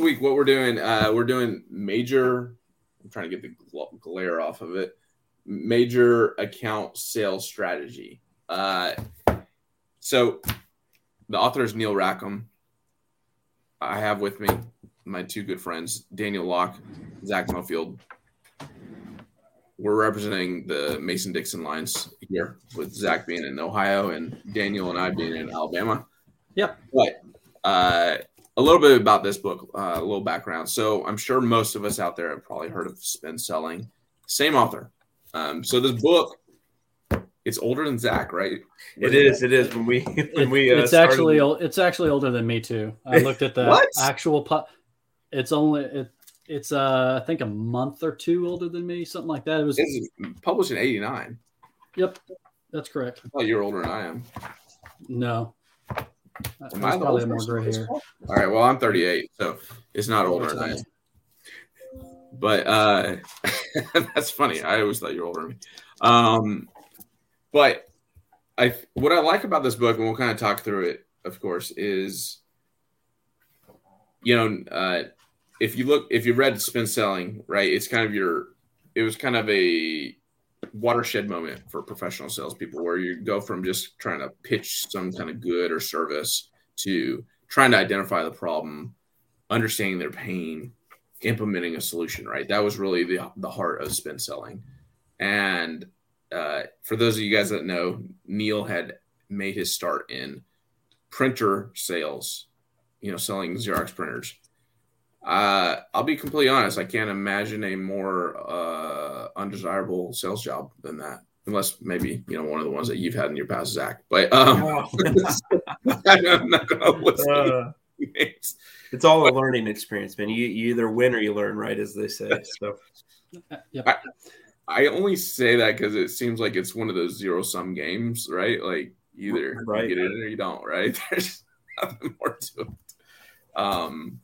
week, what we're doing, uh, we're doing major. I'm trying to get the glare off of it. Major account sales strategy. Uh, so the author is Neil Rackham. I have with me my two good friends, Daniel Locke, Zach Mofield. We're representing the Mason Dixon Lions here, with Zach being in Ohio and Daniel and I being in Alabama. Yep. But uh, a little bit about this book, uh, a little background. So I'm sure most of us out there have probably heard of Spin Selling. Same author. Um, so this book, it's older than Zach, right? It is. It is. When we when we uh, it's started... actually it's actually older than me too. I looked at the actual. Pu- it's only it, it's uh I think a month or two older than me, something like that. It was published in '89. Yep, that's correct. I thought you were older than I am. No, Am I probably more gray hair. All right. Well, I'm 38, so it's not older than I am. But uh, that's funny. I always thought you were older than me. Um, but I what I like about this book, and we'll kind of talk through it, of course, is you know, uh, if you look, if you read Spin Selling, right, it's kind of your, it was kind of a watershed moment for professional salespeople where you go from just trying to pitch some kind of good or service to trying to identify the problem, understanding their pain, implementing a solution, right? That was really the, the heart of spin selling. And uh, for those of you guys that know, Neil had made his start in printer sales, you know, selling Xerox printers. Uh, I'll be completely honest. I can't imagine a more uh, undesirable sales job than that, unless maybe you know one of the ones that you've had in your past, Zach. But um, I'm not gonna list uh, names. It's all a learning experience, man. You, you either win or you learn, right? As they say. So, yep. I, I only say that because it seems like it's one of those zero sum games, right? Like either right. you get it or you don't, right? There's nothing more to it. Um,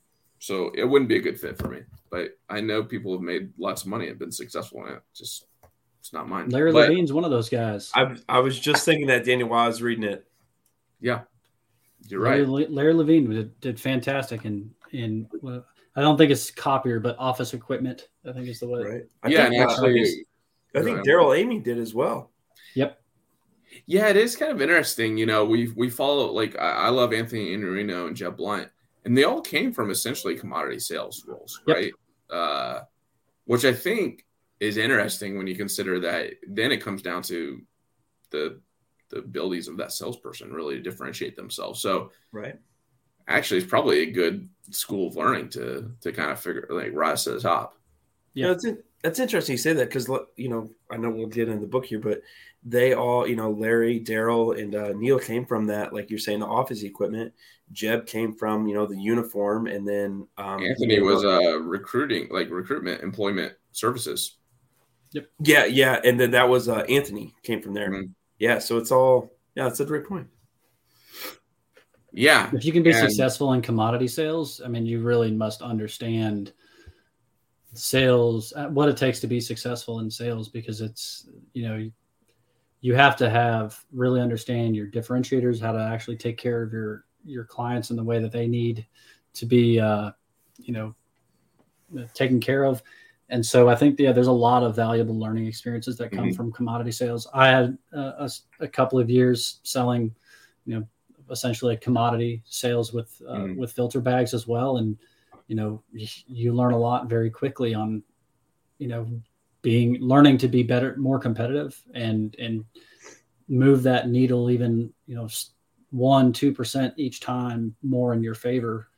so it wouldn't be a good fit for me. But I know people have made lots of money and been successful in it. Just it's not mine. Larry but, Levine's one of those guys. I, I was just thinking that Daniel while I was reading it. Yeah, you're Larry, right. Larry Levine did, did fantastic in in. Well, I don't think it's copier, but office equipment. I think is the way. Right. I yeah, think, actually, I think Darrell Amy did as well. Yep. Yeah, it is kind of interesting. You know, we we follow like I, I love Anthony Iannarino and Jeb Blount, and they all came from essentially commodity sales roles, yep. right? Uh, which I think is interesting when you consider that then it comes down to the the abilities of that salesperson really to differentiate themselves. So, right, actually, it's probably a good school of learning to to kind of figure like rise to the top. Yeah, that's it. That's interesting you say that because you know I know we'll get in the book here, but they all you know Larry, Darrell, and uh, Neil came from that like you're saying the office equipment, Jeb came from you know the uniform, and then um, Anthony was uh, recruiting, like recruitment, employment services. Yep. Yeah, yeah, and then that was uh, Anthony came from there. Mm-hmm. Yeah, so it's all yeah, that's a great point. Yeah, if you can be and... successful in commodity sales, I mean, you really must understand sales, uh, what it takes to be successful in sales, because it's you know you have to have really understand your differentiators, how to actually take care of your your clients in the way that they need to be, uh, you know, taken care of. And so I think yeah, there's a lot of valuable learning experiences that come mm-hmm. from commodity sales. I had uh, a, a, couple of years selling, you know, essentially a commodity sales with uh, mm-hmm. with filter bags as well, and you know, you, learn a lot very quickly on, you know, being learning to be better, more competitive, and and move that needle even you know one, two percent each time more in your favor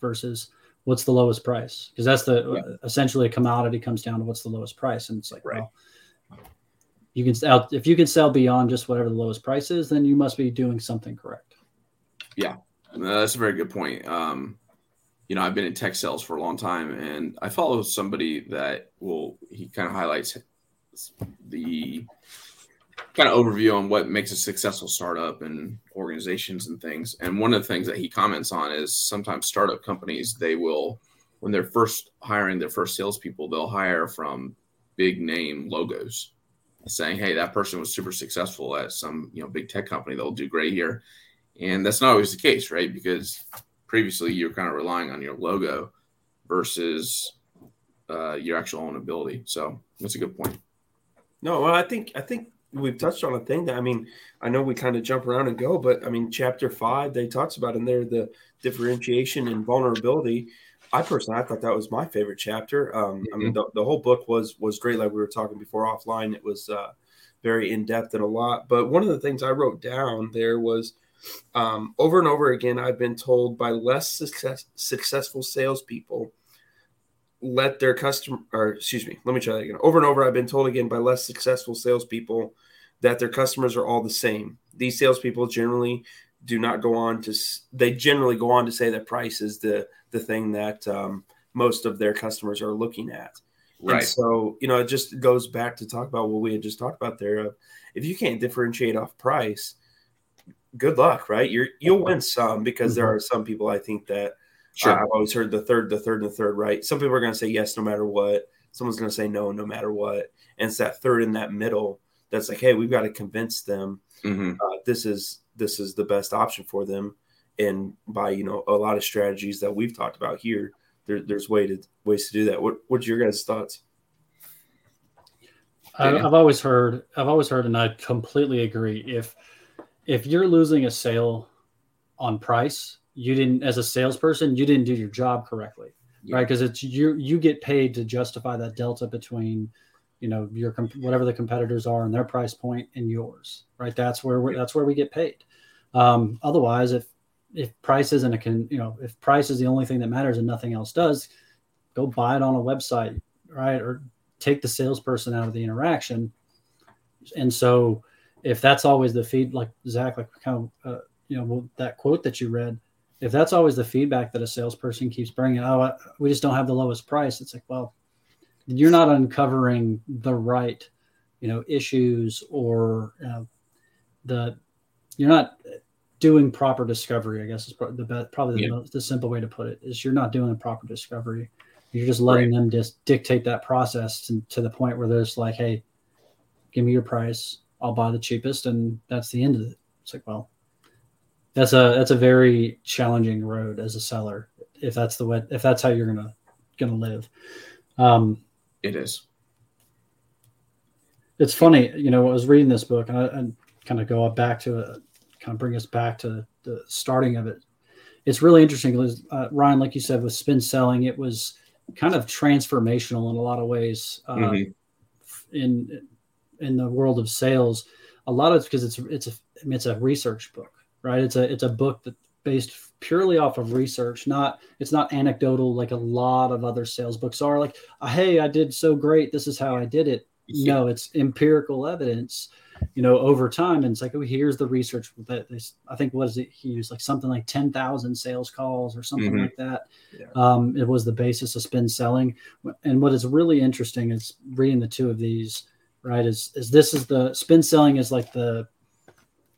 versus what's the lowest price? Because that's the yeah. essentially a commodity comes down to what's the lowest price, and it's like, right. well, you can sell if you can sell beyond just whatever the lowest price is, then you must be doing something correct. Yeah, that's a very good point. Um, you know, I've been in tech sales for a long time, and I follow somebody that will he kind of highlights the kind of overview on what makes a successful startup and organizations and things. And one of the things that he comments on is sometimes startup companies they will, when they're first hiring their first salespeople, they'll hire from big name logos, saying, "Hey, that person was super successful at some you know big tech company. They'll do great here." And that's not always the case, right? Because previously you're kind of relying on your logo versus uh, your actual own ability. So that's a good point. No, well, I think I think we've touched on a thing that I mean, I know we kind of jump around and go, but I mean, chapter five they talks about in there the differentiation and vulnerability. I personally, I thought that was my favorite chapter. Um, mm-hmm. I mean, mm-hmm. the, the, whole book was was great. Like we were talking before offline, it was uh, very in depth and a lot. But one of the things I wrote down there was um, over and over again, I've been told by less success, successful salespeople let their customer, or excuse me, let me try that again. Over and over, I've been told again by less successful salespeople that their customers are all the same. These salespeople generally do not go on to, they generally go on to say that price is the the thing that um, most of their customers are looking at. Right. And so, you know, it just goes back to talk about what we had just talked about there. if you can't differentiate off price, good luck, right? You're you'll win some because mm-hmm. there are some people I think that Sure. I've always heard the third, the third, and the third, right? Some people are going to say yes no matter what. Someone's going to say no no matter what. And it's that third in that middle that's like, hey, we've got to convince them mm-hmm. uh, this is this is the best option for them. And by you know a lot of strategies that we've talked about here, there, there's way to ways to do that. What what's your guys' thoughts? I've always heard, I've always heard, and I completely agree. If if you're losing a sale on price, you didn't as a salesperson you didn't do your job correctly yeah. right? Because it's you you get paid to justify that delta between you know your whatever the competitors are and their price point and yours right? That's where we that's where we get paid. Um, otherwise if if price isn't a can you know if price is the only thing that matters and nothing else does go buy it on a website right? Or take the salesperson out of the interaction. And so if that's always the feed like zach like kind of uh, you know that quote that you read if that's always the feedback that a salesperson keeps bringing, oh, we just don't have the lowest price. It's like, well, you're not uncovering the right, you know, issues or uh, the you're not doing proper discovery. I guess is probably the probably yeah. the, the, simple way to put it is you're not doing a proper discovery. You're just letting right. them just dictate that process to, to the point where there's like, hey, give me your price, I'll buy the cheapest, and that's the end of it. It's like, well, that's a that's a very challenging road as a seller if that's the way if that's how you're gonna gonna live um it is it's funny you know i was reading this book and i, I kind of go back to it kind of bring us back to the starting of it it's really interesting because uh, ryan like you said with spin selling it was kind of transformational in a lot of ways uh, mm-hmm. in in the world of sales a lot of it's because it's it's a I mean, it's a research book right? It's a it's a book that based purely off of research not it's not anecdotal like a lot of other sales books are like hey i did so great this is how i did it yeah. no it's empirical evidence you know over time and it's like oh here's the research that they, i think what is it he used like something like 10,000 sales calls or something mm-hmm. like that yeah. um, it was the basis of spin selling and what is really interesting is reading the two of these right is is this is the spin selling is like the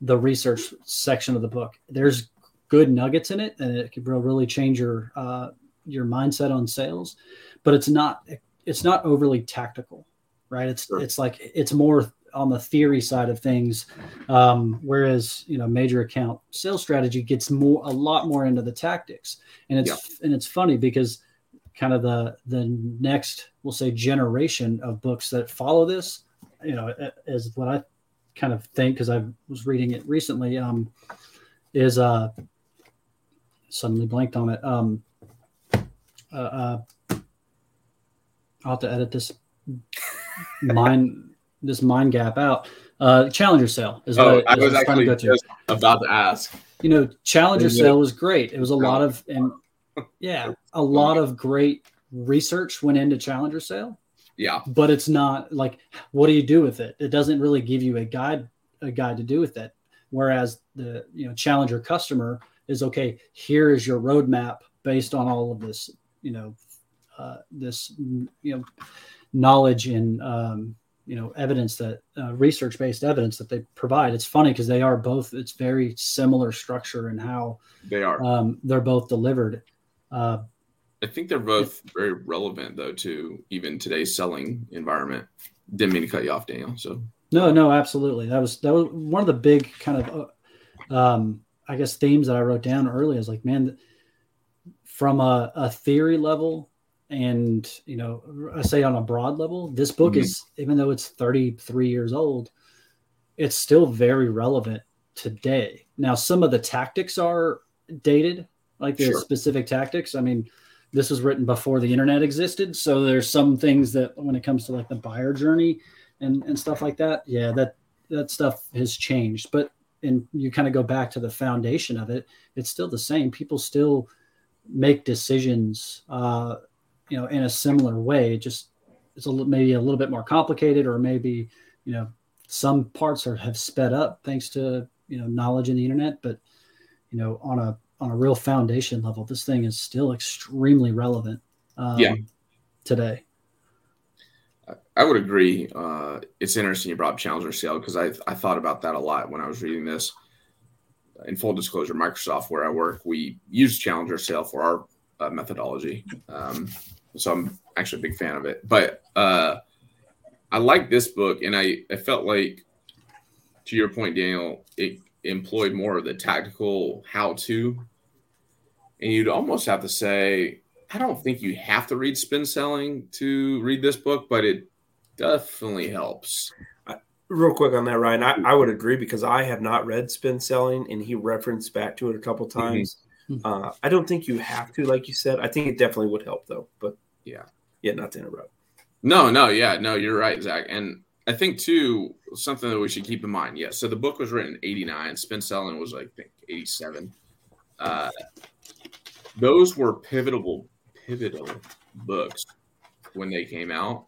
the research section of the book. There's good nuggets in it, and it could really change your uh, your mindset on sales. But it's not it's not overly tactical, right? It's sure. it's like it's more on the theory side of things, um, whereas you know major account sales strategy gets more a lot more into the tactics, and it's yeah. and it's funny because kind of the the next we'll say generation of books that follow this, you know, is what I kind of think because I was reading it recently um, is uh, suddenly blanked on it. Um, uh, uh, I'll have to edit this mind this mind gap out. Uh, Challenger sale is oh, I was actually just about to ask. You know, Challenger sale was great. It was a lot of and yeah, a lot of great research went into Challenger sale. Yeah. But it's not like what do you do with it? It doesn't really give you a guide a guide to do with it. Whereas the you know challenger customer is okay, here is your roadmap based on all of this, you know, uh, this you know knowledge and um, you know evidence that uh, research based evidence that they provide. It's funny because they are both. It's very similar structure and how they are. Um, they're both delivered. Uh, I think they're both very relevant though to even today's selling environment. Didn't mean to cut you off, Daniel. So no, no, absolutely. That was that was one of the big kind of uh, um, I guess themes that I wrote down early. Is like, man, from a, a theory level, and you know i say on a broad level this book mm-hmm. is even though it's 33 years old it's still very relevant today now some of the tactics are dated like the sure. specific tactics i mean this was written before the internet existed. So there's some things that when it comes to like the buyer journey and and stuff like that yeah that that stuff has changed. But and you kind of go back to the foundation of it it's still the same. People still make decisions uh you know in a similar way. Just it's a maybe a little bit more complicated or maybe you know some parts are have sped up thanks to you know knowledge in the internet. But you know on a on a real foundation level this thing is still extremely relevant um, yeah today I would agree. Uh, it's interesting you brought up Challenger Sale because I, I thought about that a lot when I was reading this. In full disclosure, Microsoft, where I work, we use Challenger Sale for our uh, methodology. Um, so I'm actually a big fan of it. But uh, I like this book, and I, I felt like, to your point, Daniel, it employed more of the tactical how to. And you'd almost have to say, I don't think you have to read spin selling to read this book, but it definitely helps. Real quick on that, Ryan, I, I would agree because I have not read spin selling, and he referenced back to it a couple mm-hmm. times. Mm-hmm. Uh, I don't think you have to, like you said. I think it definitely would help, though. But yeah, yeah, not to interrupt. No, no, yeah, no, you're right, Zach. And I think too something that we should keep in mind. Yeah, so the book was written in '89. Spin selling was, I think, '87. Uh, those were pivotal, pivotal books when they came out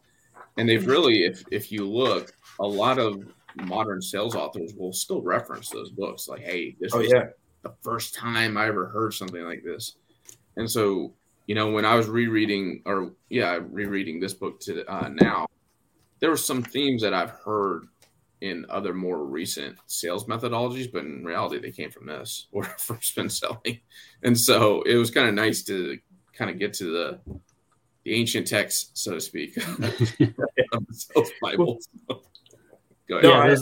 and they've really if if you look a lot of modern sales authors will still reference those books like hey this oh, was yeah. the first time i ever heard something like this and so you know when i was rereading or yeah rereading this book to uh, now there were some themes that i've heard in other more recent sales methodologies but in reality they came from this or from spin selling and so it was kind of nice to kind of get to the the ancient text, so to speak, of the Bible. go ahead. No, I,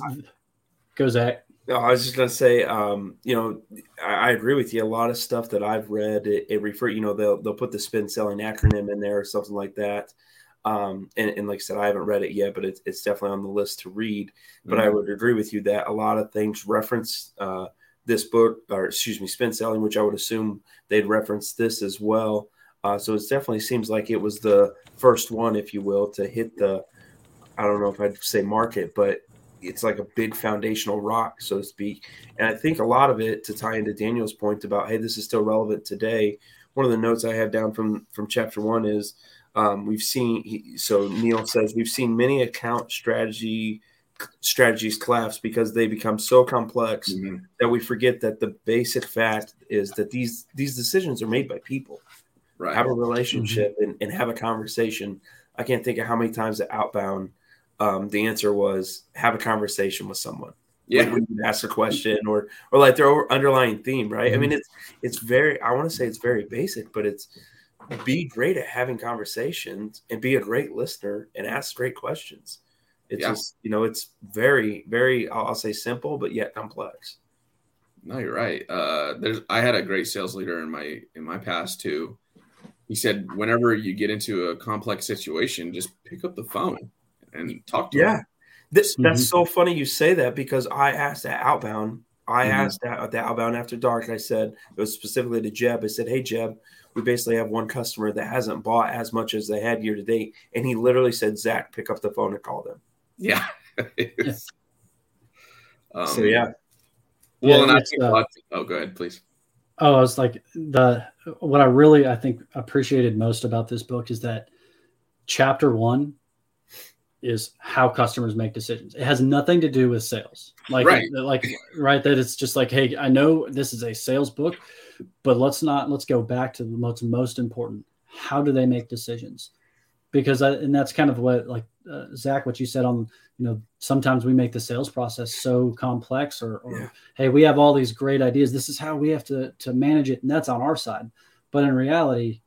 go Zach. No, I was just gonna say, um, you know, I, I, agree with you. A lot of stuff that I've read, it, it, refer, you know, they'll they'll put the spin selling acronym in there or something like that. Um, and, and, like I said, I haven't read it yet, but it's, it's definitely on the list to read. But mm-hmm. I would agree with you that a lot of things reference uh, this book, or excuse me, spin selling, which I would assume they'd reference this as well. Uh, so it definitely seems like it was the first one, if you will, to hit the, I don't know if I'd say market, but it's like a big foundational rock, so to speak. And I think a lot of it, to tie into Daniel's point about, hey, this is still relevant today. One of the notes I have down from from chapter one is um, we've seen. He, so Neil says we've seen many account strategy strategies collapse because they become so complex mm-hmm. that we forget that the basic fact is that these these decisions are made by people right. have a relationship mm-hmm. and, and, have a conversation. I can't think of how many times at Outbound um, the answer was have a conversation with someone. Yeah, like when you ask a question or or like their underlying theme, right? Mm-hmm. I mean, it's it's very. I want to say it's very basic, but it's be great at having conversations and be a great listener and ask great questions. It's yeah. just you know it's very very I'll say simple but yet complex. No, you're right. Uh, there's I had a great sales leader in my in my past too he said whenever you get into a complex situation just pick up the phone and talk to yeah him. this that's mm-hmm. so funny you say that because i asked that outbound i mm-hmm. asked at the outbound after dark i said it was specifically to jeb i said hey jeb we basically have one customer that hasn't bought as much as they had year to date and he literally said zach pick up the phone and call them yeah um, so yeah well yeah, and i think uh, oh go ahead please Oh, I was like the what I really I think appreciated most about this book is that chapter one is how customers make decisions. It has nothing to do with sales. Like right. like right that it's just like, hey, I know this is a sales book, but let's not let's go back to what's most important. How do they make decisions? Because I, and that's kind of what like uh, Zach, what you said on, you know, sometimes we make the sales process so complex, or, or yeah. hey, we have all these great ideas. This is how we have to to manage it, and that's on our side. But in reality,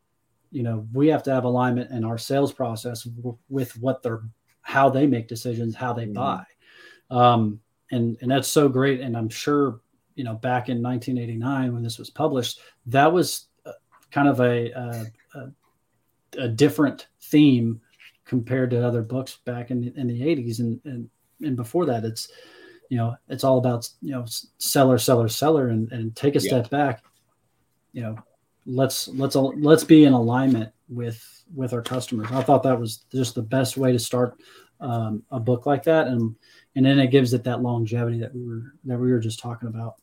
you know, we have to have alignment in our sales process w- with what they're, how they make decisions, how they mm-hmm. buy, um, and and that's so great. And I'm sure, you know, back in 1989 when this was published, that was uh, kind of a, a, a a different theme compared to other books back in the, in the 80s and, and and before that. It's you know it's all about you know seller seller seller and, and take a yeah. step back. You know let's let's let's be in alignment with with our customers. I thought that was just the best way to start um, a book like that. And and then it gives it that longevity that we were that we were just talking about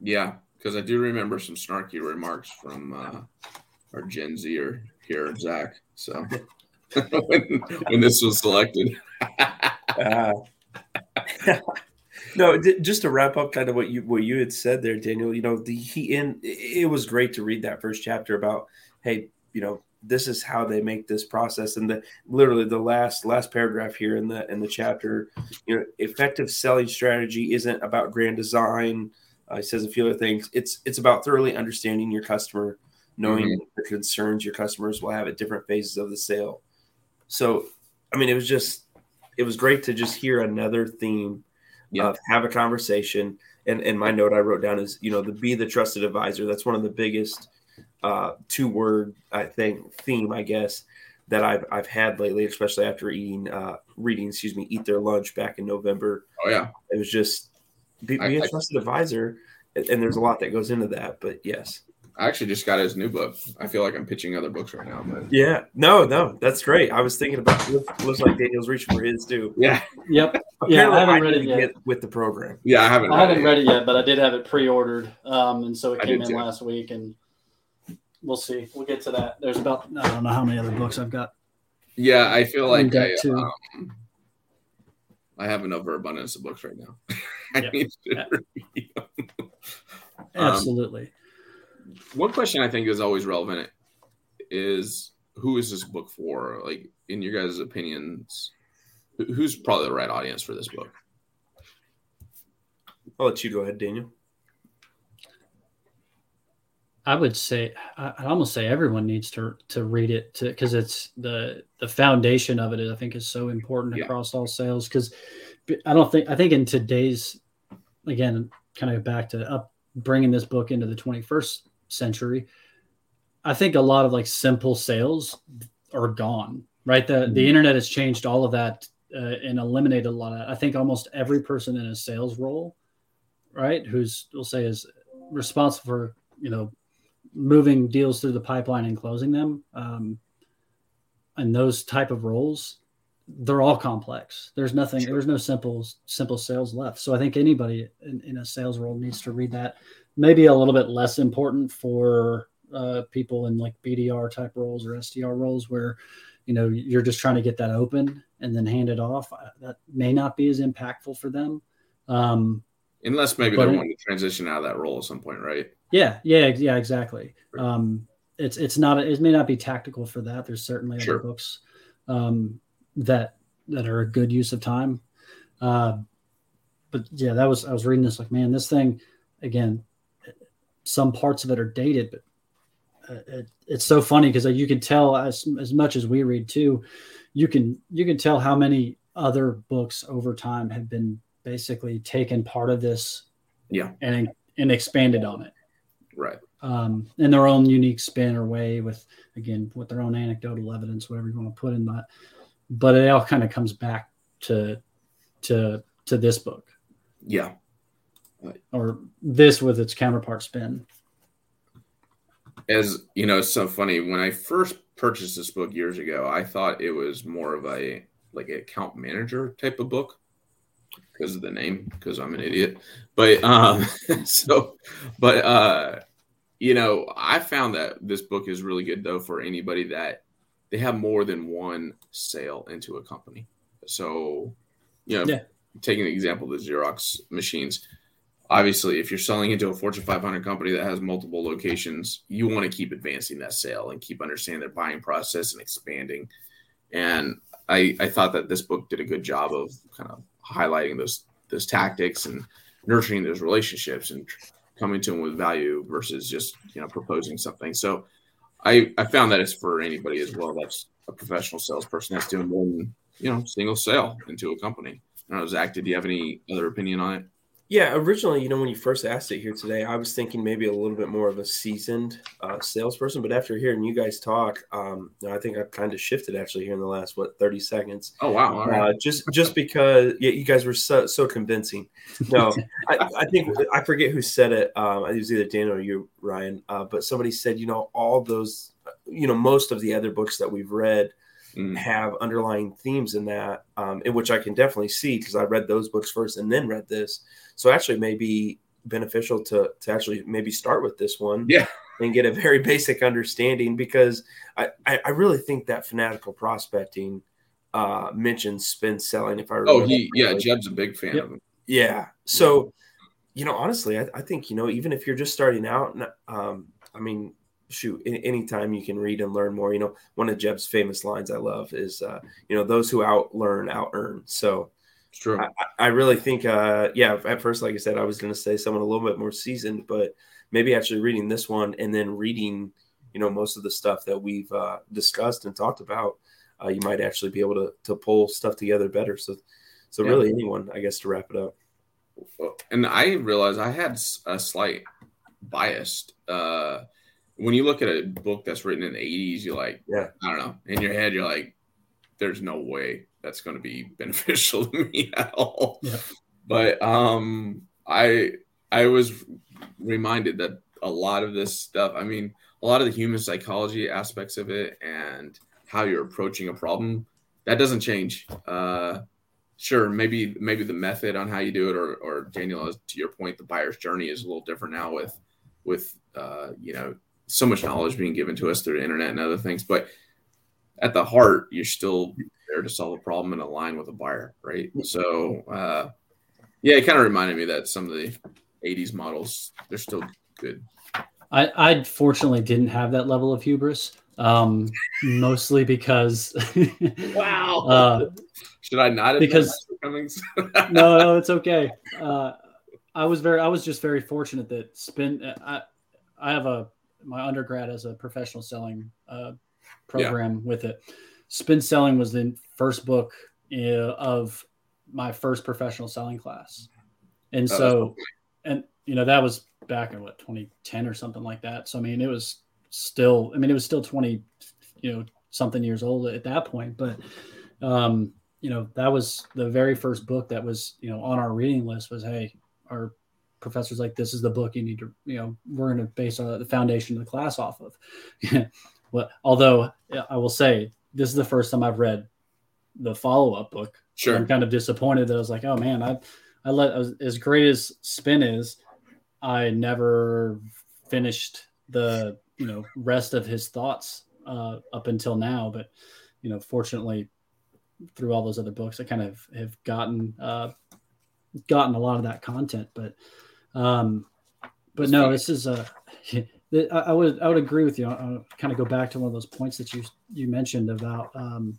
yeah because i do remember some snarky remarks from uh, our gen zer here zach so when, when this was selected. uh, no, just to wrap up, kind of what you what you had said there, Daniel. You know, the he in it was great to read that first chapter about, hey, you know, this is how they make this process, and the literally the last last paragraph here in the in the chapter, you know, effective selling strategy isn't about grand design. Uh, he says a few other things. It's it's about thoroughly understanding your customer, knowing mm-hmm. the concerns your customers will have at different phases of the sale so, I mean, it was just, it was great to just hear another theme yeah. of have a conversation. And, and my note I wrote down is, you know, the be the trusted advisor. That's one of the biggest uh, two word, I think, theme, I guess, that I've, I've had lately, especially after eating, uh, reading, excuse me, eat their lunch back in November. Oh, yeah. It was just be, be a trusted I, advisor. And there's a lot that goes into that, but yes. I actually just got his new book. I feel like I'm pitching other books right now, but yeah, no, no, that's great. I was thinking about it looks like Daniel's reaching for his too. Yeah. Yep. yeah, I haven't I read it yet with the program. Yeah, I haven't. I haven't read it yet, but I did have it pre-ordered, um, and so it came in too. last week, and we'll see. We'll get to that. There's about I don't know how many other books I've got. Yeah, I feel like I, um, I have an overabundance of books right now. I yep. need to Absolutely one question I think is always relevant is who is this book for? Like, in your guys' opinions, who's probably the right audience for this book? I'll let you go ahead, Daniel. I would say I'd almost say everyone needs to to read it to because it's the the foundation of it. I think is so important yeah. across all sales because I don't think I think in today's again kind of back to up bringing this book into the 21st century, I think a lot of like simple sales are gone. Right, the mm-hmm. the internet has changed all of that uh, and eliminated a lot of. I think almost every person in a sales role, right, who's we'll say is responsible for you know moving deals through the pipeline and closing them, um, and those type of roles, they're all complex. There's nothing. Sure. There's no simple simple sales left. So I think anybody in, in a sales role needs to read that maybe a little bit less important for uh, people in like BDR type roles or SDR roles where you know you're just trying to get that open and then hand it off. Uh, that may not be as impactful for them. Um, Unless maybe they want to transition out of that role at some point, right? Yeah, yeah, yeah, exactly. Um, it's it's not it may not be tactical for that. There's certainly sure. other books um, that that are a good use of time. Uh, but yeah, that was I was reading this like, man, this thing again some parts of it are dated, but uh, it, it's so funny because you can tell as as much as we read too, you can you can tell how many other books over time have been basically taken part of this, yeah, and and expanded on it, right, um, in their own unique spin or way with again with their own anecdotal evidence, whatever you want to put in that, but it all kind of comes back to to to this book, yeah, or this with its counterpart spin. As you know, it's so funny. When I first purchased this book years ago, I thought it was more of a like an account manager type of book because of the name, because I'm an idiot. But um, so, but uh, you know, I found that this book is really good though for anybody that they have more than one sale into a company. So, you know, yeah. taking the example of the Xerox machines, obviously if you're selling into a fortune 500 company that has multiple locations you want to keep advancing that sale and keep understanding their buying process and expanding and i i thought that this book did a good job of kind of highlighting those those tactics and nurturing those relationships and coming to them with value versus just you know proposing something. So i i found that it's for anybody as well that's a professional salesperson that's doing more than you know single sale into a company. I don't know zach did you have any other opinion on it Yeah, originally, you know, when you first asked it here today, I was thinking maybe a little bit more of a seasoned uh, salesperson. But after hearing you guys talk, um, I think I've kind of shifted actually here in the last what thirty seconds. Oh wow! Uh, just just because yeah, you guys were so so convincing. No, I, I, think I forget who said it. Um, it was either Dan or you, Ryan. Uh, but somebody said, you know, all those, you know, most of the other books that we've read mm. have underlying themes in that, um, in which I can definitely see because I read those books first and then read this. So actually, may be beneficial to to actually maybe start with this one, yeah, and get a very basic understanding because I I, I really think that fanatical prospecting uh mentions spin selling. If I oh he yeah, Jeb's a big fan yep. of him. Yeah, so. You know, honestly, I, I think you know, even if you're just starting out, um, I mean, shoot, anytime you can read and learn more, you know, one of Jeb's famous lines I love is, uh, you know, those who out learn, out earn. So it's true. I, I really think, uh, yeah, at first, like I said, I was going to say someone a little bit more seasoned, but maybe actually reading this one and then reading, you know, most of the stuff that we've uh, discussed and talked about, uh, you might actually be able to, to pull stuff together better. So, so yeah. really anyone, I guess, to wrap it up. And I realized I had a slight biased, uh, when you look at a book that's written in the 80s, you're like, yeah, I don't know. In your head, you're like, there's no way that's going to be beneficial to me at all. Yeah. But um, I I was reminded that a lot of this stuff, I mean, a lot of the human psychology aspects of it and how you're approaching a problem, that doesn't change. Uh, sure, maybe maybe the method on how you do it, or or Daniel, to your point, the buyer's journey is a little different now with with uh, you know so much knowledge being given to us through the internet and other things. But at the heart, you're still there to solve a problem and align with a buyer, right? So, uh, yeah, it kind of reminded me that some of the 80s models, they're still good. I, I fortunately didn't have that level of hubris, um, mostly because. wow. Uh, Should I not? Because no, no, it's okay. Uh, I was very, I was just very fortunate that spin. I, I have a my undergrad as a professional selling uh, program yeah. with it. Spin selling was the first book uh, of my first professional selling class, and oh, so, and you know that was back in what 2010 or something like that. So I mean, it was still, I mean, it was still 20, you know, something years old at that point, but um, you know, that was the very first book that was, you know, on our reading list was, hey, our professors like this is the book you need to you know we're going to base uh, the foundation of the class off of. Well although i will say this is the first time i've read the follow-up book. Sure. I'm kind of disappointed that i was like oh man i i let as great as spin is i never finished the you know rest of his thoughts uh, up until now. But you know fortunately through all those other books i kind of have gotten uh, gotten a lot of that content. But um, but no, this is a. I would I would agree with you. I'll kind of go back to one of those points that you you mentioned about. Um,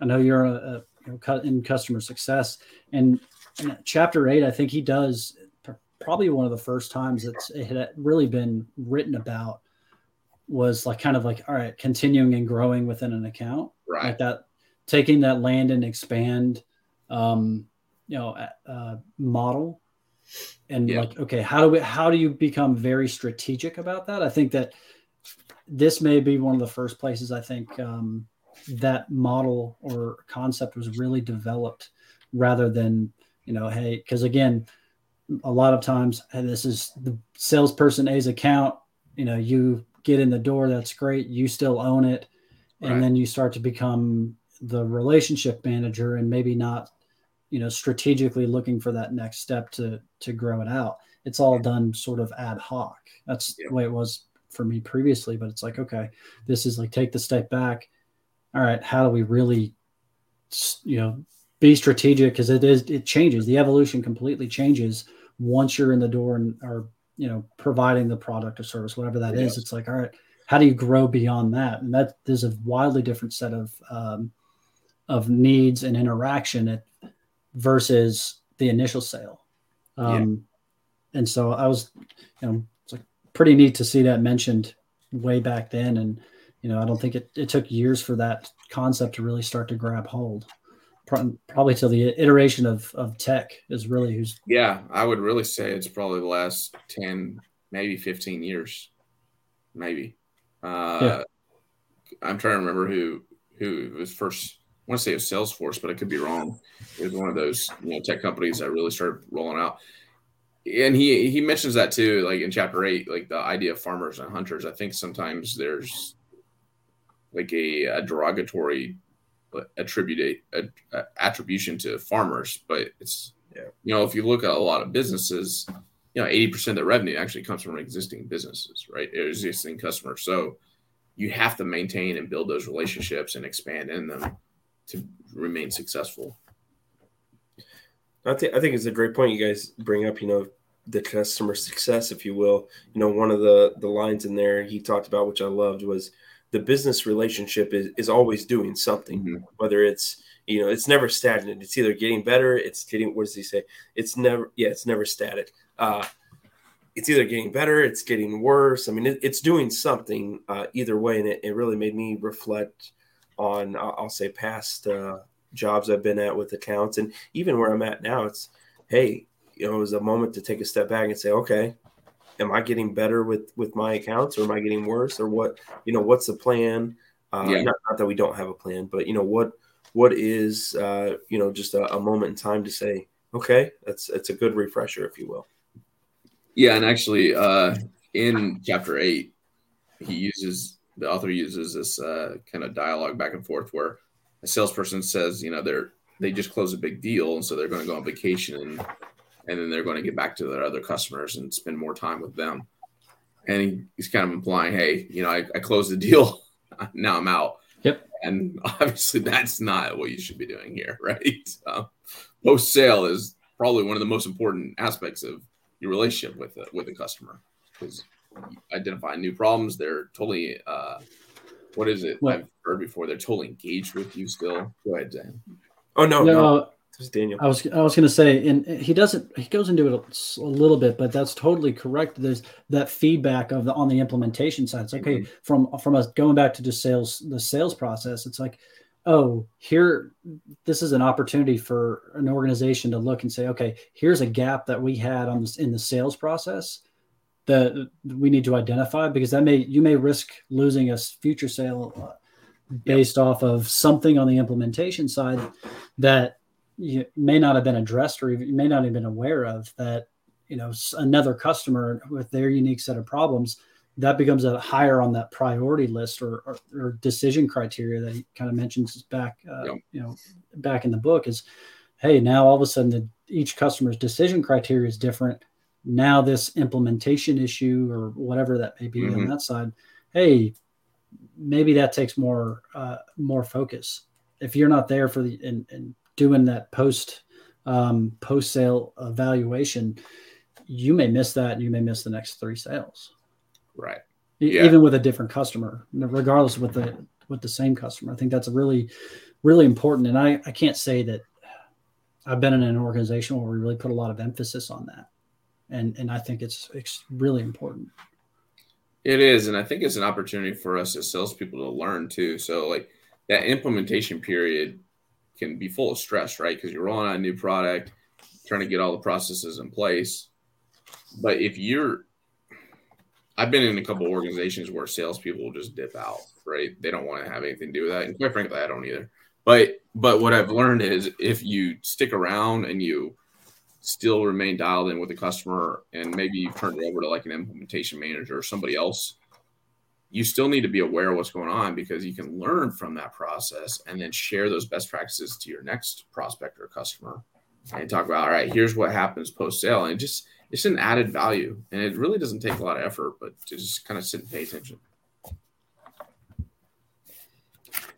I know you're a, a you know, in customer success, and in chapter eight, I think he does probably one of the first times it's it had really been written about was like kind of like all right, continuing and growing within an account, right? Like that, taking that land and expand, um, you know, uh, model and yeah. like okay how do we how do you become very strategic about that i think that this may be one of the first places i think um, that model or concept was really developed rather than you know hey because again a lot of times hey, this is the salesperson a's account you know you get in the door that's great you still own it and right. then you start to become the relationship manager and maybe not you know strategically looking for that next step to to grow it out. It's all done sort of ad hoc. That's yeah. the way it was for me previously but it's like okay this is like take the step back. All right how do we really you know be strategic? Because it is it changes. The evolution completely changes once you're in the door and are you know providing the product or service whatever that is. it's like all right how do you grow beyond that? And that there's a wildly different set of um, of needs and interaction at versus the initial sale. Um, yeah. And so I was, you know, it's like pretty neat to see that mentioned way back then. And, you know, I don't think it, it took years for that concept to really start to grab hold. probably till the iteration of of tech is really who's. Yeah, I would really say it's probably the last ten, maybe fifteen years, maybe. Uh, yeah. I'm trying to remember who who was first. Want to say it was Salesforce, but I could be wrong. It was one of those you know tech companies that really started rolling out. And he he mentions that too, like in chapter eight, like the idea of farmers and hunters. I think sometimes there's like a, a derogatory uh, attribute a, a, attribution to farmers, but it's yeah. you know if you look at a lot of businesses, you know eighty percent of the revenue actually comes from existing businesses, right? Existing customers. So you have to maintain and build those relationships and expand in them to remain successful. I think I think it's a great point you guys bring up. You know, the customer success, if you will. You know, one of the the lines in there he talked about, which I loved, was the business relationship is, is always doing something, mm-hmm. whether it's you know it's never stagnant. It's either getting better, it's getting what does he say? It's never yeah, it's never static. Uh, it's either getting better, it's getting worse. I mean, it, it's doing something uh, either way, and it, it, really made me reflect on I'll say past uh, jobs I've been at with accounts, and even where I'm at now. It's hey, you know, it was a moment to take a step back and say, okay, am I getting better with with my accounts, or am I getting worse, or what? You know, what's the plan? Uh, yeah. not, not, that we don't have a plan, but you know what what is uh, you know just a, a moment in time to say, okay, that's it's a good refresher, if you will. Yeah, and actually, uh, in chapter eight, he uses the author uses this uh, kind of dialogue back and forth where a salesperson says, you know, they're they just close a big deal, and so they're going to go on vacation and and then they're going to get back to their other customers and spend more time with them. And he, he's kind of implying, hey, you know, I, I closed the deal, now I'm out. Yep. And obviously, that's not what you should be doing here, right? Uh, Post sale is probably one of the most important aspects of your relationship with a, with a customer because identify new problems. They're totally, uh, what is it? What? I've heard before. They're totally engaged with you still. Go ahead, Dan. Oh no, no, no. Daniel. I was I was going to say, and he doesn't. He goes into it a, a, little bit, but that's totally correct. There's that feedback of the on the implementation side. It's like, mm-hmm. okay, from from us going back to just sales, the sales process. It's like, oh, here, this is an opportunity for an organization to look and say, okay, here's a gap that we had on this in the sales process that we need to identify because that may you may risk losing a future sale uh, based yep. off of something on the implementation side that you may not have been addressed or you may not have been aware of that you know another customer with their unique set of problems that becomes a higher on that priority list or, or, or decision criteria that he kind of mentions back uh, yep. you know back in the book is hey now all of a sudden the, each customer's decision criteria is different now this implementation issue or whatever that may be mm-hmm. on that side hey maybe that takes more uh, more focus if you're not there for the and, and doing that post um, post sale evaluation, you may miss that. and You may miss the next three sales. Right. Yeah. Even with a different customer, regardless with the with the same customer. I think that's really, really important. And I, I can't say that I've been in an organization where we really put a lot of emphasis on that. And and I think it's it's really important. It is, and I think it's an opportunity for us as salespeople to learn too. So like that implementation period can be full of stress, right? Because you're rolling out a new product, trying to get all the processes in place. But if you're, I've been in a couple organizations where salespeople just dip out, right? They don't want to have anything to do with that, and quite frankly, I don't either. But but what I've learned is if you stick around and you still remain dialed in with the customer, and maybe you've turned it over to like an implementation manager or somebody else you still need to be aware of what's going on because you can learn from that process and then share those best practices to your next prospect or customer and talk about all right here's what happens post sale and just it's an added value and it really doesn't take a lot of effort but to just kind of sit and pay attention.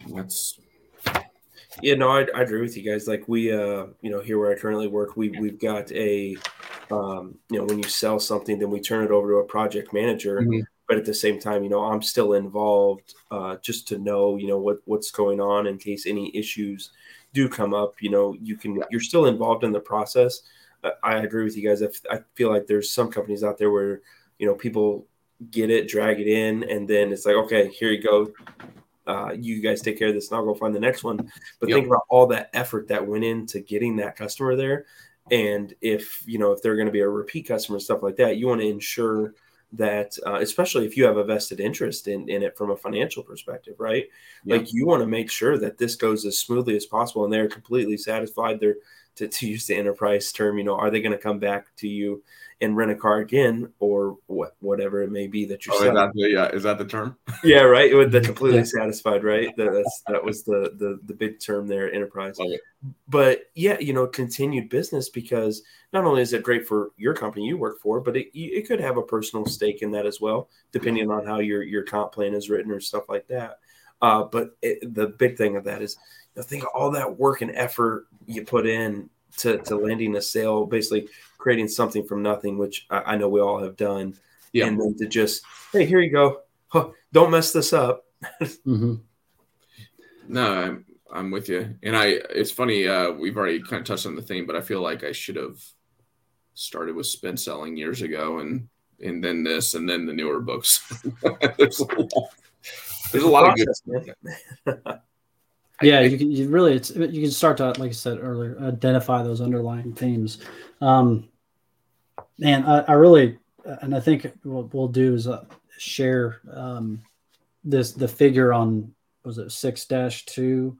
That's yeah no I, I agree with you guys like we uh you know here where i currently work we we've got a um, you know, when you sell something, then we turn it over to a project manager. Mm-hmm but at the same time, you know, I'm still involved uh, just to know, you know, what what's going on in case any issues do come up. You know, you can you're still involved in the process. I agree with you guys. I, feel like there's some companies out there where you know people get it, drag it in, and then it's like, okay, here you go, uh, you guys take care of this and I'll go find the next one. But yep. think about all that effort that went into getting that customer there. And if, you know, if they're going to be a repeat customer and stuff like that, you want to ensure that, uh, especially if you have a vested interest in, in it from a financial perspective, right? Yep. Like you want to make sure that this goes as smoothly as possible and they're completely satisfied. They're, to, to use the enterprise term, you know, are they going to come back to you and rent a car again or what, whatever it may be that you're oh, selling? Is that the, yeah, is that the term? yeah, right. With the completely yeah. satisfied, right? That, that's that was the the the big term there, enterprise. But yeah, you know, continued business because not only is it great for your company you work for, but it it could have a personal stake in that as well, depending on how your your comp plan is written or stuff like that. Uh, but it, the big thing of that is, you think all that work and effort you put in to, to landing a sale, basically creating something from nothing, which I, I know we all have done. Yeah. And then to just, hey, here you go. Huh, don't mess this up. mm-hmm. No, I'm I'm with you. And I it's funny, uh, we've already kind of touched on the theme, but I feel like I should have started with spin selling years ago and and then this and then the newer books. there's a lot, there's a lot of good yeah, you can you really it's you can start to like I said earlier identify those underlying themes. Um, and I, I really and I think what we'll do is uh, share um, this the figure on was it six dash two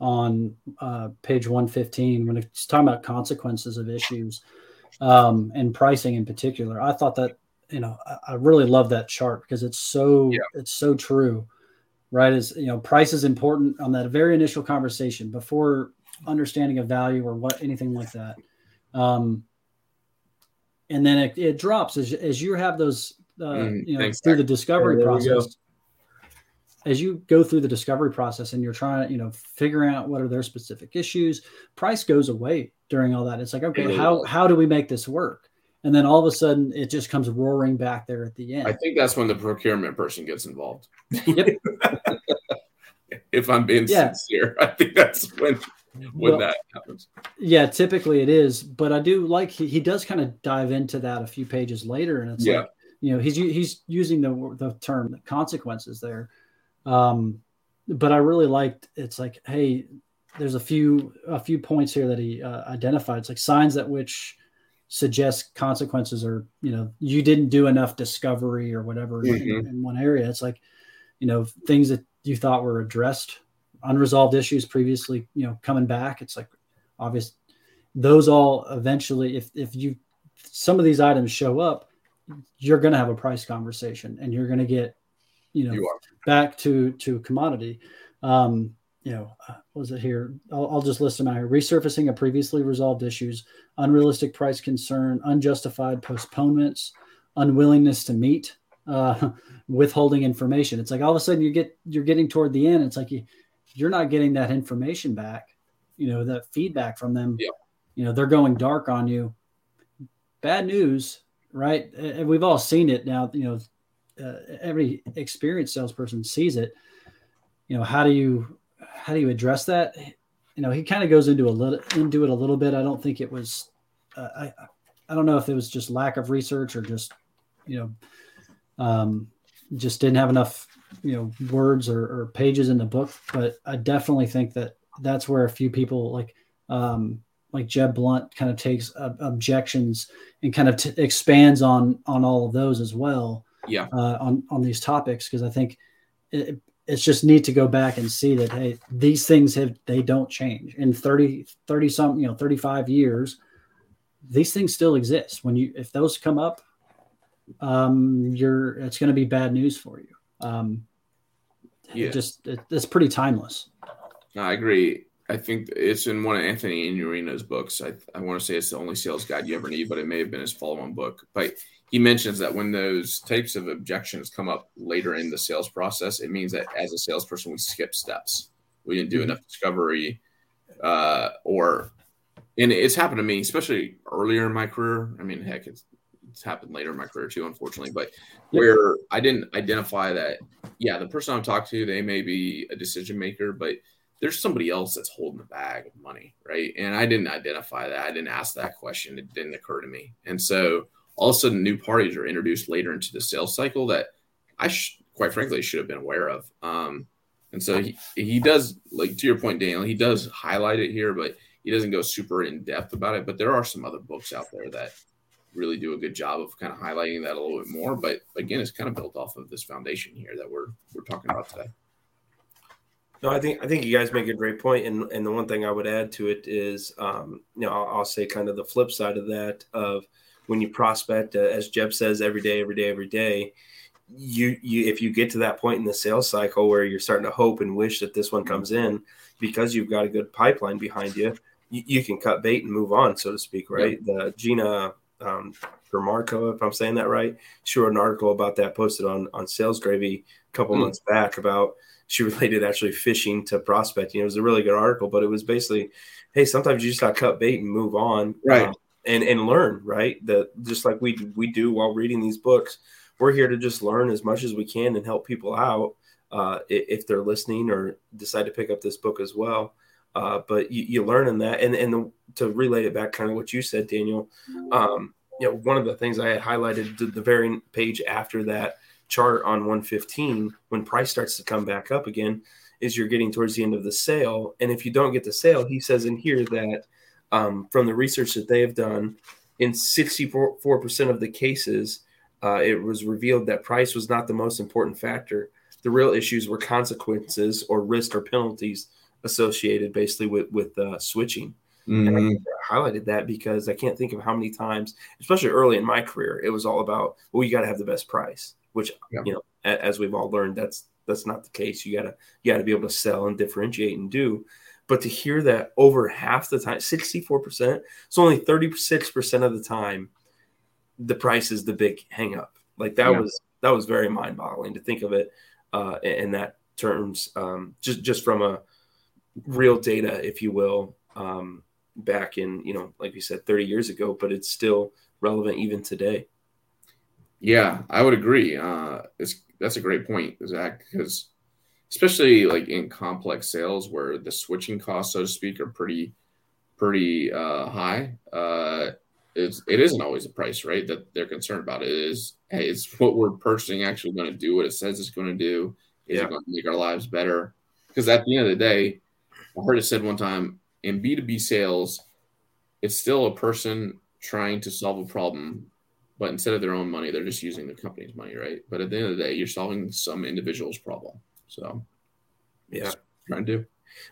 on uh, page one fifteen when it's talking about consequences of issues um, and pricing in particular. I thought that you know I, I really love that chart because it's so yeah. it's so true right? Is you know, price is important on that very initial conversation before understanding of value or what anything like that. Um, and then it, it drops as, as you have those, uh, mm, you know, Thanks, through the discovery process. As you go through the discovery process and you're trying to, you know, figuring out what are their specific issues, price goes away during all that. It's like, okay, how how do we make this work? And then all of a sudden it just comes roaring back there at the end. I think that's when the procurement person gets involved. Yep. if I'm being yeah. sincere, I think that's when when well, that happens. Yeah, typically it is, but I do like he, he does kind of dive into that a few pages later, and it's yeah. like you know he's he's using the the term consequences there. Um, but I really liked it's like hey, there's a few a few points here that he uh, identified. It's like signs that which suggest consequences or you know you didn't do enough discovery or whatever mm-hmm. in, in, one area. It's like you know things that you thought were addressed unresolved issues previously you know coming back. It's like obvious those all eventually if if you some of these items show up you're going to have a price conversation and you're going to get you know you back to to commodity. Um you know, uh, was it here? I'll, I'll, just list them out here. Resurfacing of previously resolved issues, unrealistic price concern, unjustified postponements, unwillingness to meet, uh, withholding information. It's like all of a sudden you get you're getting toward the end. It's like you you're not getting that information back. You know that feedback from them. Yeah. You know they're going dark on you. Bad news, right? And we've all seen it now. You know, uh, every experienced salesperson sees it. You know, how do you how do you address that? You know, he kind of goes into a little into it a little bit. I don't think it was. Uh, I I don't know if it was just lack of research or just you know um, just didn't have enough you know words or, or, pages in the book. But I definitely think that that's where a few people like um, like Jeb Blunt kind of takes uh, objections and kind of t- expands on on all of those as well. Yeah. Uh, on on these topics because I think it, it's just neat to go back and see that hey these things have they don't change. In 30 30 some you know 35 years these things still exist. When you if those come up um you're it's going to be bad news for you. Um yeah. It just it, it's pretty timeless. I agree. I think it's in one of Anthony Iannarino's books. I, I want to say it's the only sales guide you ever need but it may have been his follow-on book. But he mentions that when those types of objections come up later in the sales process, it means that as a salesperson, we skip steps. We didn't do mm-hmm. enough discovery, uh, or, and it's happened to me, especially earlier in my career. I mean, heck, it's, it's happened later in my career too, unfortunately, but where I didn't identify that, yeah, the person I'm talking to, they may be a decision maker, but there's somebody else that's holding the bag of money, right? And I didn't identify that. I didn't ask that question. It didn't occur to me. And so, all of a sudden new parties are introduced later into the sales cycle that I sh- quite frankly should have been aware of. Um, And so he, he does like to your point, Daniel, he does highlight it here, but he doesn't go super in depth about it. But there are some other books out there that really do a good job of kind of highlighting that a little bit more. But again, it's kind of built off of this foundation here that we're we're talking about today. No, I think I think you guys make a great point, and and the one thing I would add to it is, um, you know, I'll, I'll, say kind of the flip side of that of when you prospect, uh, as Jeb says, every day, every day, every day. You you if you get to that point in the sales cycle where you're starting to hope and wish that this one comes in because you've got a good pipeline behind you, you, you can cut bait and move on, so to speak, right? Yeah. The Gina um, Marco, if I'm saying that right, she wrote an article about that posted on on Sales Gravy a couple mm. months back about she related actually fishing to prospecting. It was a really good article, but it was basically, hey, sometimes you just got to cut bait and move on, right? Um, and and learn, right? That just like we we do while reading these books, we're here to just learn as much as we can and help people out uh, if they're listening or decide to pick up this book as well. Uh, but you, you, learn in that, and and the, to relate it back, kind of what you said, Daniel. Um, you know, one of the things I had highlighted the, the very page after that chart on 115 when price starts to come back up again is you're getting towards the end of the sale and if you don't get the sale he says in here that um, from the research that they have done in 64% of the cases uh, it was revealed that price was not the most important factor the real issues were consequences or risk or penalties associated basically with with uh, switching mm-hmm. and I highlighted that because i can't think of how many times especially early in my career it was all about well you got to have the best price which yeah. you know, as we've all learned, that's that's not the case. You gotta you gotta be able to sell and differentiate and do. But to hear that over half the time, 64%, it's only 36% of the time the price is the big hang up. Like that yeah. was that was very mind boggling to think of it uh, in that terms, um, just just from a real data, if you will, um, back in you know, like we said, 30 years ago, but it's still relevant even today. Yeah, I would agree. Uh, it's that's a great point, Zach, because especially like in complex sales where the switching costs, so to speak, are pretty pretty uh, high. Uh, it's it isn't always the price, right? That they're concerned about. It is hey, it's what we're purchasing actually going to do what it says it's going to do. Is yeah. it going to make our lives better? Because at the end of the day, I heard it said one time in B two B sales, it's still a person trying to solve a problem but instead of their own money, they're just using the company's money, right? But at the end of the day, you're solving some individual's problem. So, yeah, trying to.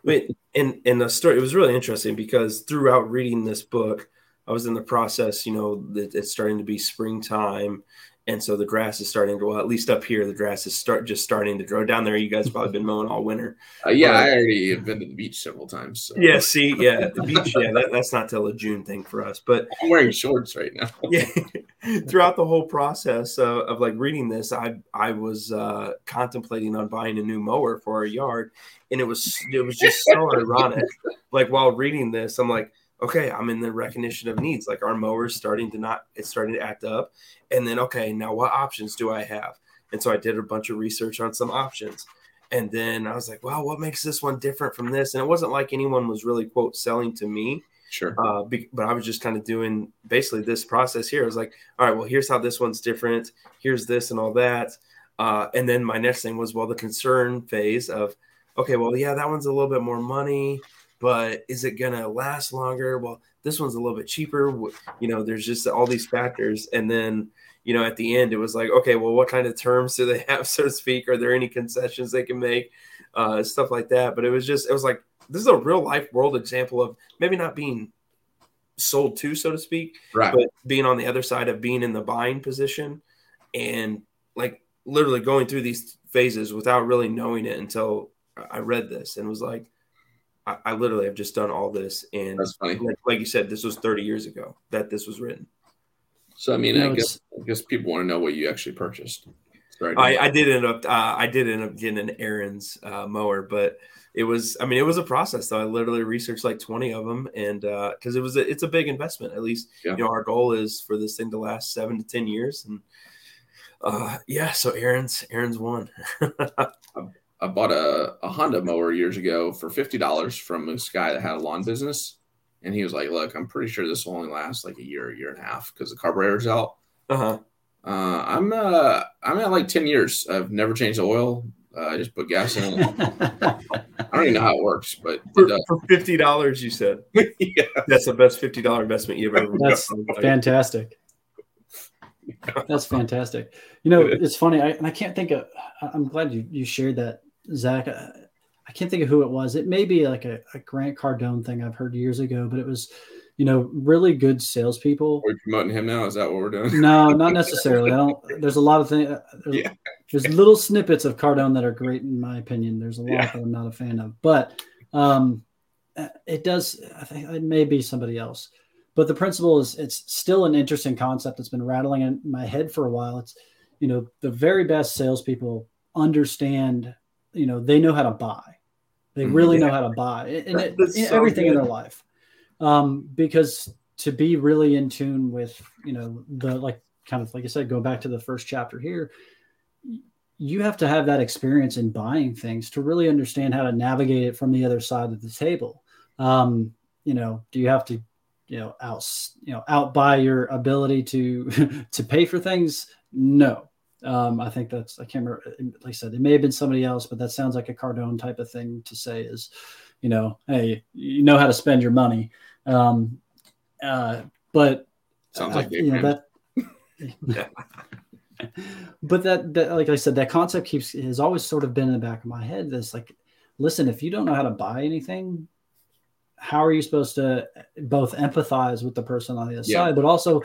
Wait, and and the story it was really interesting because throughout reading this book, I was in the process. You know, it's starting to be springtime, and so the grass is starting to well at least up here the grass is start just starting to grow. Down there you guys probably been mowing all winter. Uh, yeah but, i already have been to the beach several times so. yeah see yeah the beach yeah that, that's not till a june thing for us but i'm wearing shorts right now. Yeah throughout the whole process of, of like reading this i i was uh contemplating on buying a new mower for our yard and it was it was just so ironic. Like while reading this i'm like okay, I'm in the recognition of needs. Like our mower's starting to not, it's starting to act up. And then, okay, now what options do I have? And so I did a bunch of research on some options. And then I was like, wow, what makes this one different from this? And it wasn't like anyone was really, quote, selling to me. Sure. Uh, be, but I was just kind of doing basically this process here. I was like, all right, well, here's how this one's different. Here's this and all that. Uh, and then my next thing was, well, the concern phase of, okay, well, yeah, that one's a little bit more money but is it going to last longer? Well, this one's a little bit cheaper. You know, there's just all these factors. And then, you know, at the end, it was like, okay, well, what kind of terms do they have, so to speak? Are there any concessions they can make? Uh, stuff like that. But it was just, it was like, this is a real life world example of maybe not being sold to, so to speak, right. but being on the other side of being in the buying position and like literally going through these phases without really knowing it until I read this and was like, I, I literally have just done all this, and like, like, you said, this was 30 years ago that this was written. So I mean, you know, I guess I guess people want to know what you actually purchased. Right. I, I, did end up uh, I did end up getting an Ariens uh, mower, but it was I mean it was a process though. I literally researched like 20 of them, and because uh, it was a, it's a big investment. At least yeah. you know our goal is for this thing to last seven to 10 years, and uh, yeah, so Ariens Ariens won. I bought a, a Honda mower years ago for fifty dollars from this guy that had a lawn business, and he was like, "Look, I'm pretty sure this will only last like a year, a year and a half because the carburetor's out." Uh-huh. Uh, I'm uh I'm at like ten years. I've never changed the oil. Uh, just put gas in. I don't even know how it works, but For, it for fifty dollars, you said yeah. that's the best fifty dollar investment you've ever. That's fantastic. That's fantastic. You know, it's funny. I, and I can't think of. I- I'm glad you, you shared that, Zach. I, I can't think of who it was. It may be like a, a Grant Cardone thing I've heard years ago, but it was, you know, really good salespeople. Are promoting him now? Is that what we're doing? No, not necessarily. I don't. There's a lot of things. Uh, there's, Yeah. there's little snippets of Cardone that are great in my opinion. There's a lot Yeah. that I'm not a fan of, but um, uh, it does. I think it may be somebody else, but the principle is it's still an interesting concept that's been rattling in my head for a while. It's you know the very best salespeople understand. You know they know how to buy. They Mhm. really know how to buy in, That- in, so everything in their life um, because to be really in tune with you know the like kind of like I said, go back to the first chapter here. You have to have that experience in buying things to really understand how to navigate it from the other side of the table. Um, you know, do you have to, you know, out you know out outbuy your ability to to pay for things? No. Um, I think that's I can't remember. Like I said, it may have been somebody else, but that sounds like a Cardone type of thing to say is, you know, hey, you know how to spend your money. Um, uh, but Sounds like Dave you know, that. but that, that, like I said, that concept keeps has always sort of been in the back of my head. That's like, listen, if you don't know how to buy anything, how are you supposed to both empathize with the person on the other Yeah. side, but also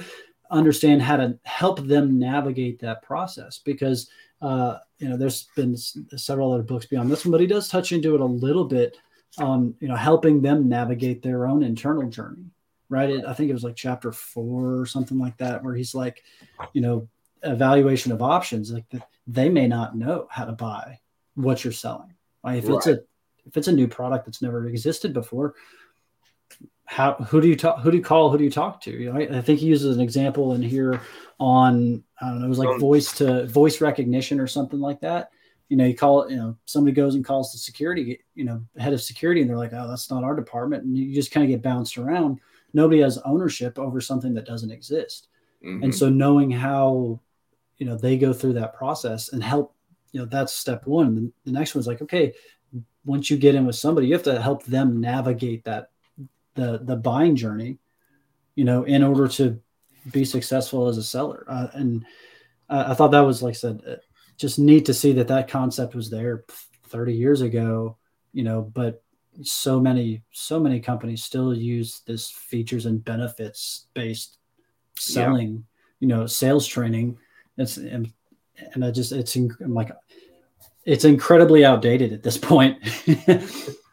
understand how to help them navigate that process? Because uh, you know, there's been several other books beyond this one, but he does touch into it a little bit. Um, you know, helping them navigate their own internal journey right? It, I think it was like chapter four or something like that, where he's like, you know, evaluation of options. Like that they may not know how to buy what you're selling. Like if it's a if it's a new product that's never existed before, how who do you talk who do you call who do you talk to? You know, I, I think he uses an example in here on I don't know, it was like Um, voice to voice recognition or something like that. You know, you call it, you know, somebody goes and calls the security, you know, head of security, and they're like, oh, that's not our department. And you just kind of get bounced around nobody has ownership over something that doesn't exist Mhm. and so knowing how you know they go through that process and help you know that's step one the, the next one's like okay once you get in with somebody you have to help them navigate that the the buying journey you know in order to be successful as a seller. Uh, and I, I thought that was like i said uh, just neat to see that that concept was there 30 years ago you know but so many so many companies still use this features and benefits based selling you know sales training. It's and, and i just it's I'm like it's incredibly outdated at this point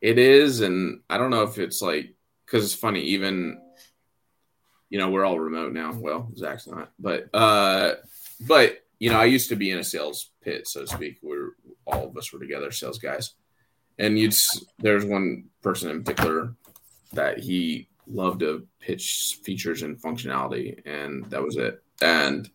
It is, and I don't know if it's like because it's funny. Even you know, we're all remote now. Well, Zach's not, but uh, but you know, I used to be in a sales pit, so to speak. Where all of us were together, sales guys, and you'd there's one person in particular that he loved to pitch features and functionality, and that was it. And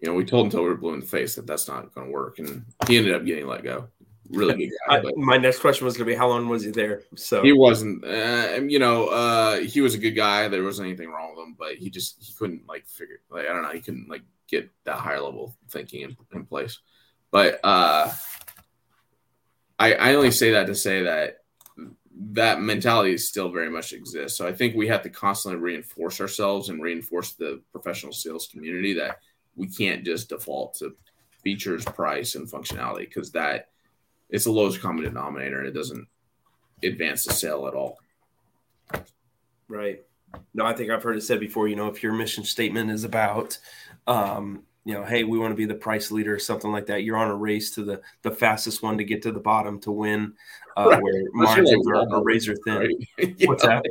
you know, we told him until we were blue in the face that that's not going to work, and he ended up getting let go. Really good guy, I, my next question was going to be how long was he there? So he wasn't uh, you know uh he was a good guy. There wasn't anything wrong with him but he just he couldn't like figure like i don't know he couldn't like get that higher level thinking in, in place. But uh i i only say that to say that that mentality still very much exists. So i think we have to constantly reinforce ourselves and reinforce the professional sales community that we can't just default to features price and functionality because that it's the lowest common denominator and it doesn't advance the sale at all. Right. No, I think I've heard it said before. You know, if your mission statement is about, um, you know, hey, we want to be the price leader or something like that, you're on a race to the the fastest one to get to the bottom to win, uh, Right. where Unless you're margins like are, are razor thin. Right? You What's know, that?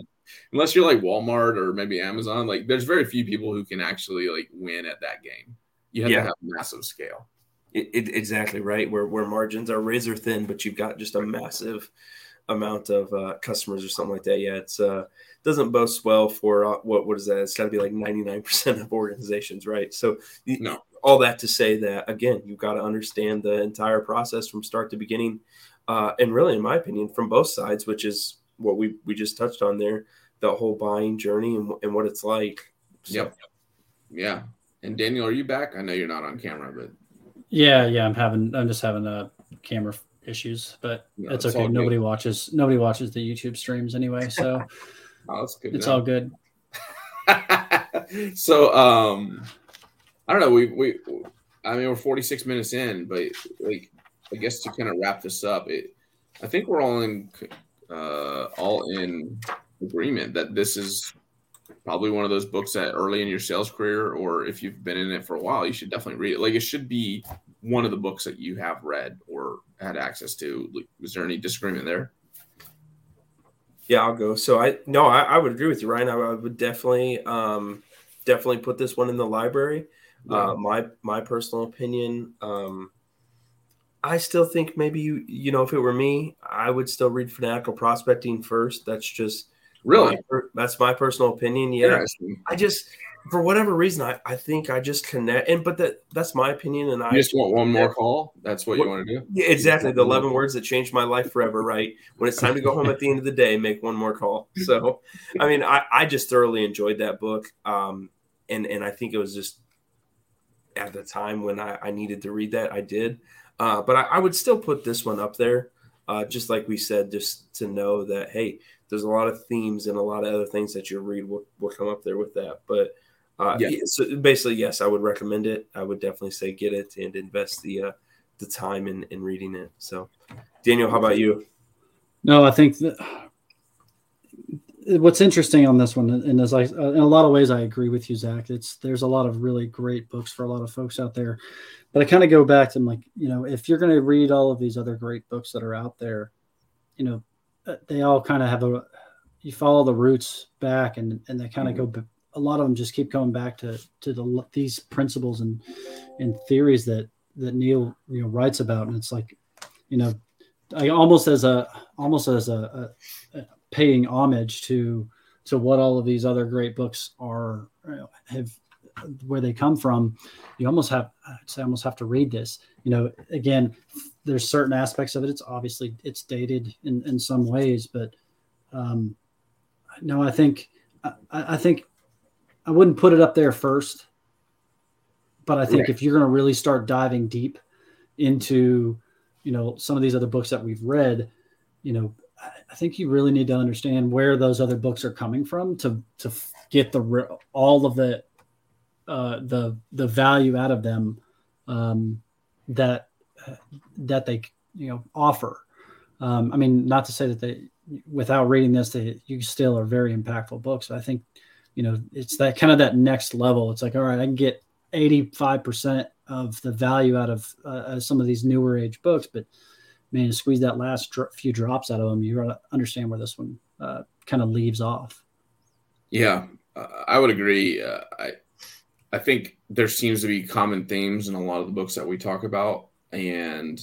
Unless you're like Walmart or maybe Amazon, like there's very few people who can actually like win at that game. You have Yeah. to have massive scale. It, it, exactly right. Where where margins are razor thin, but you've got just a massive amount of uh, customers or something like that. Yeah, it's uh, doesn't boast well for uh, what what is that? It's got to be like ninety nine percent of organizations, right? So No. all that to say that again, you've got to understand the entire process from start to beginning, uh, and really, in my opinion, from both sides, which is what we we just touched on there, the whole buying journey and, and what it's like. So, Yep. Yeah. And Daniel, are you back? I know you're not on camera, but Yeah, yeah, I'm having I'm just having uh camera issues, but No, it's it's okay. all good. Nobody watches nobody watches the YouTube streams anyway, so Oh, that's good. it's now. all good. so um I don't know, we we I mean we're 46 minutes in, but like I guess to kind of wrap this up, it I think we're all in uh all in agreement that this is probably one of those books that early in your sales career or if you've been in it for a while, you should definitely read it. Like it should be one of the books that you have read or had access to. Was there any disagreement there? Yeah, I'll go. So I no, I, I would agree with you, Ryan. I, I would definitely um definitely put this one in the library. Uh, my my personal opinion. Um, I still think maybe you you know if it were me, I would still read Fanatical Prospecting first. That's just really my that's my personal opinion. Yeah. I just for whatever reason, I, I think I just connect. And but that that's my opinion, and I just want one more call? That's what you want to do? yeah, exactly the eleven words that changed my life forever. Right when it's time to go home at the end of the day, make one more call. So, I mean, I I just thoroughly enjoyed that book. Um, and and I think it was just at the time when I, I needed to read that, I did. Uh, but I, I would still put this one up there, uh, just like we said, just to know that hey, there's a lot of themes and a lot of other things that you'll read will, will come up there with that. But uh, Yeah. yeah, so basically, yes, I would recommend it. I would definitely say get it and invest the uh, the time in, in reading it. So, Daniel, how about you? No, I think that what's interesting on this one, and as I, in a lot of ways, I agree with you, Zach. It's there's a lot of really great books for a lot of folks out there, but I kind of go back to like, you know, if you're going to read all of these other great books that are out there, you know, uh, they all kind of have a, you follow the roots back, and and they kind of go. A lot of them just keep coming back to to the these principles and and theories that that Neil you know writes about, and it's like, you know, I almost as a almost as a, a, a paying homage to to what all of these other great books are have where they come from. You almost have say almost have to read this. You know, again, there's certain aspects of it. It's obviously it's dated in in some ways, but um, no, I think I, I think I wouldn't put it up there first. But I think Right. if you're going to really start diving deep into you know some of these other books that we've read you know I- i think you really need to understand where those other books are coming from to to get the all of the uh the the value out of them um that uh, that they you know offer um i mean not to say that they without reading this they you still are very impactful books i think you know it's that kind of that next level it's like all right i can get 85% of the value out of uh, some of these newer age books but man squeeze that last few drops out of them you understand where this one uh, kind of leaves off Yeah, uh, I would agree. Uh, I I think there seems to be common themes in a lot of the books that we talk about, and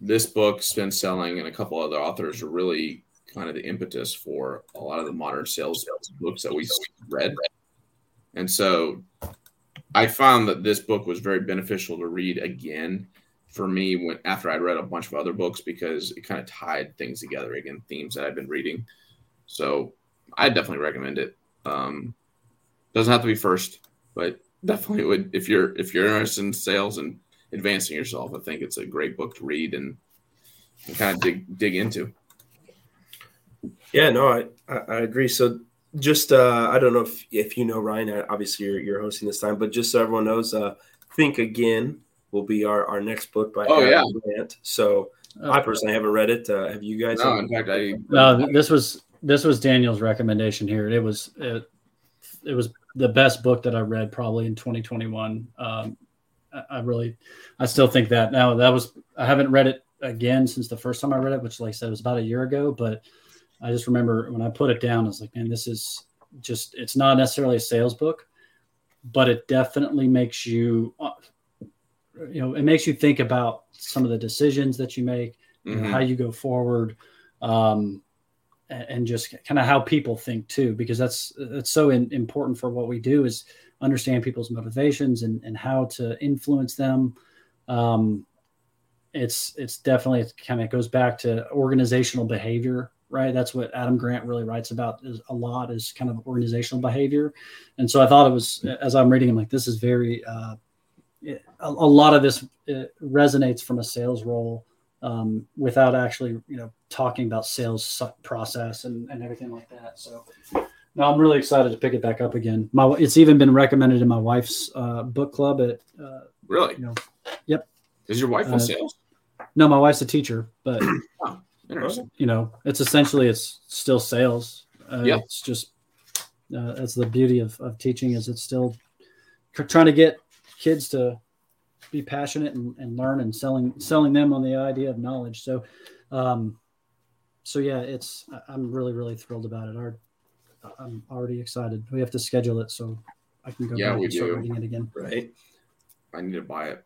this book SPIN Selling, and a couple other authors are really kind of the impetus for a lot of the modern sales books that we read. And so, I found that this book was very beneficial to read again for me when after I'd read a bunch of other books because it kind of tied things together again, themes that I've been reading. So I definitely recommend it. Um, doesn't have to be first, but definitely would if you're if you're interested in sales and advancing yourself. I think it's a great book to read and, and kind of dig dig into. Yeah, no, I, I, I agree. So just uh, I don't know if, if you know Ryan. uh, Obviously, you're, you're hosting this time, but just so everyone knows, uh, Think Again will be our, our next book by Oh, Adam Grant. So Uh, I personally haven't read it. Uh, have you guys? No, in fact, I no this was this was daniel's recommendation here it was it, it was the best book that i read probably in 2021 um, I, I really i still think that now that was i haven't read it again since the first time i read it which like i said was about a year ago but i just remember when i put it down i was like man this is just it's not necessarily a sales book but it definitely makes you uh, you know it makes you think about some of the decisions that you make you know, Mhm. how you go forward um, and, and just kind of how people think too because that's that's so in, important for what we do is understand people's motivations and, and how to influence them um, it's it's definitely it kind of goes back to organizational behavior right that's what adam grant really writes about is a lot is kind of organizational behavior and so i thought it was as i'm reading i'm like this is very uh, it, a, a, lot of this resonates from a sales role um, without actually you know talking about sales process and, and everything like that. So no, I'm really excited to pick it back up again. My it's even been recommended in my wife's uh, book club at uh, really you know yep. Is your wife in uh, sales? No, my wife's a teacher, but oh, interesting. You know, it's essentially it's still sales. Uh, yeah, it's just uh, that's the beauty of, of teaching is it's still trying to get kids to be passionate and, and learn and selling selling them on the idea of knowledge. So, um, so yeah, it's I'm really really thrilled about it. Our, I'm already excited. We have to schedule it so I can go yeah, back and start do. reading it again. Right. I need to buy it.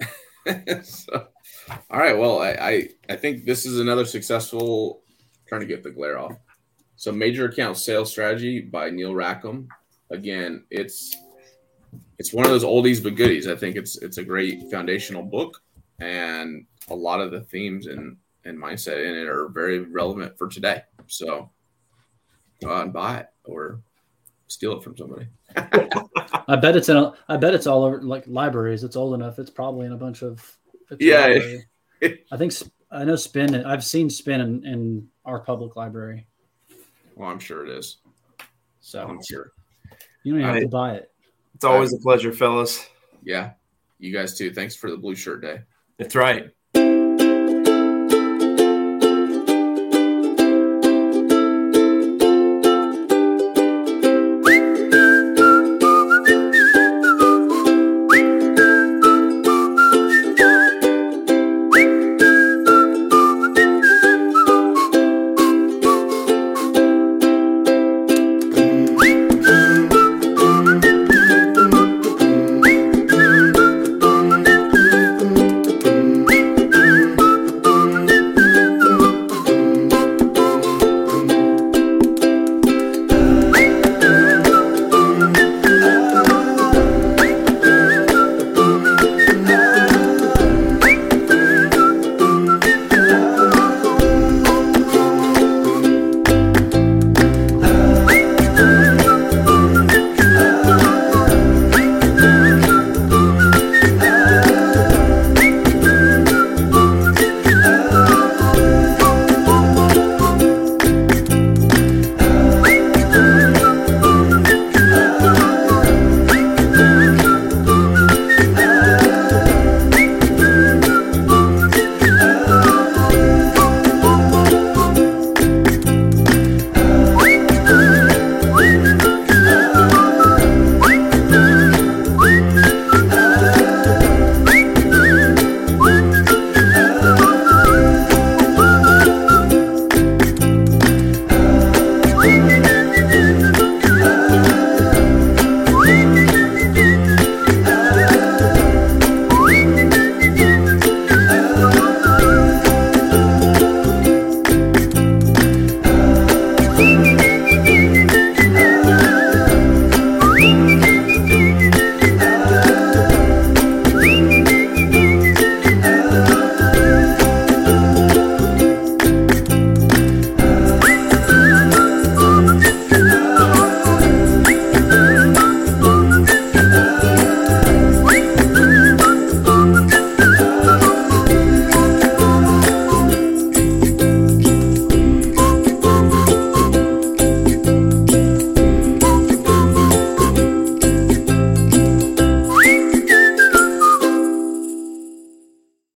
so, all right. Well, I, I I think this is another successful. Trying to get the glare off. So, major account sales strategy by Neil Rackham. Again, it's it's one of those oldies but goodies. I think it's it's a great foundational book, and a lot of the themes and and mindset in it are very relevant for today. So go out and buy it or steal it from somebody. I bet it's in. A, I bet it's all over like libraries. It's old enough. It's probably in a bunch of. Yeah. I think I know Spin. I've seen Spin in, in our public library. Well, I'm sure it is. So I'm sure. You don't even have to buy it. It's always a pleasure, fellas. Yeah. You guys too. Thanks for the blue shirt day. That's right.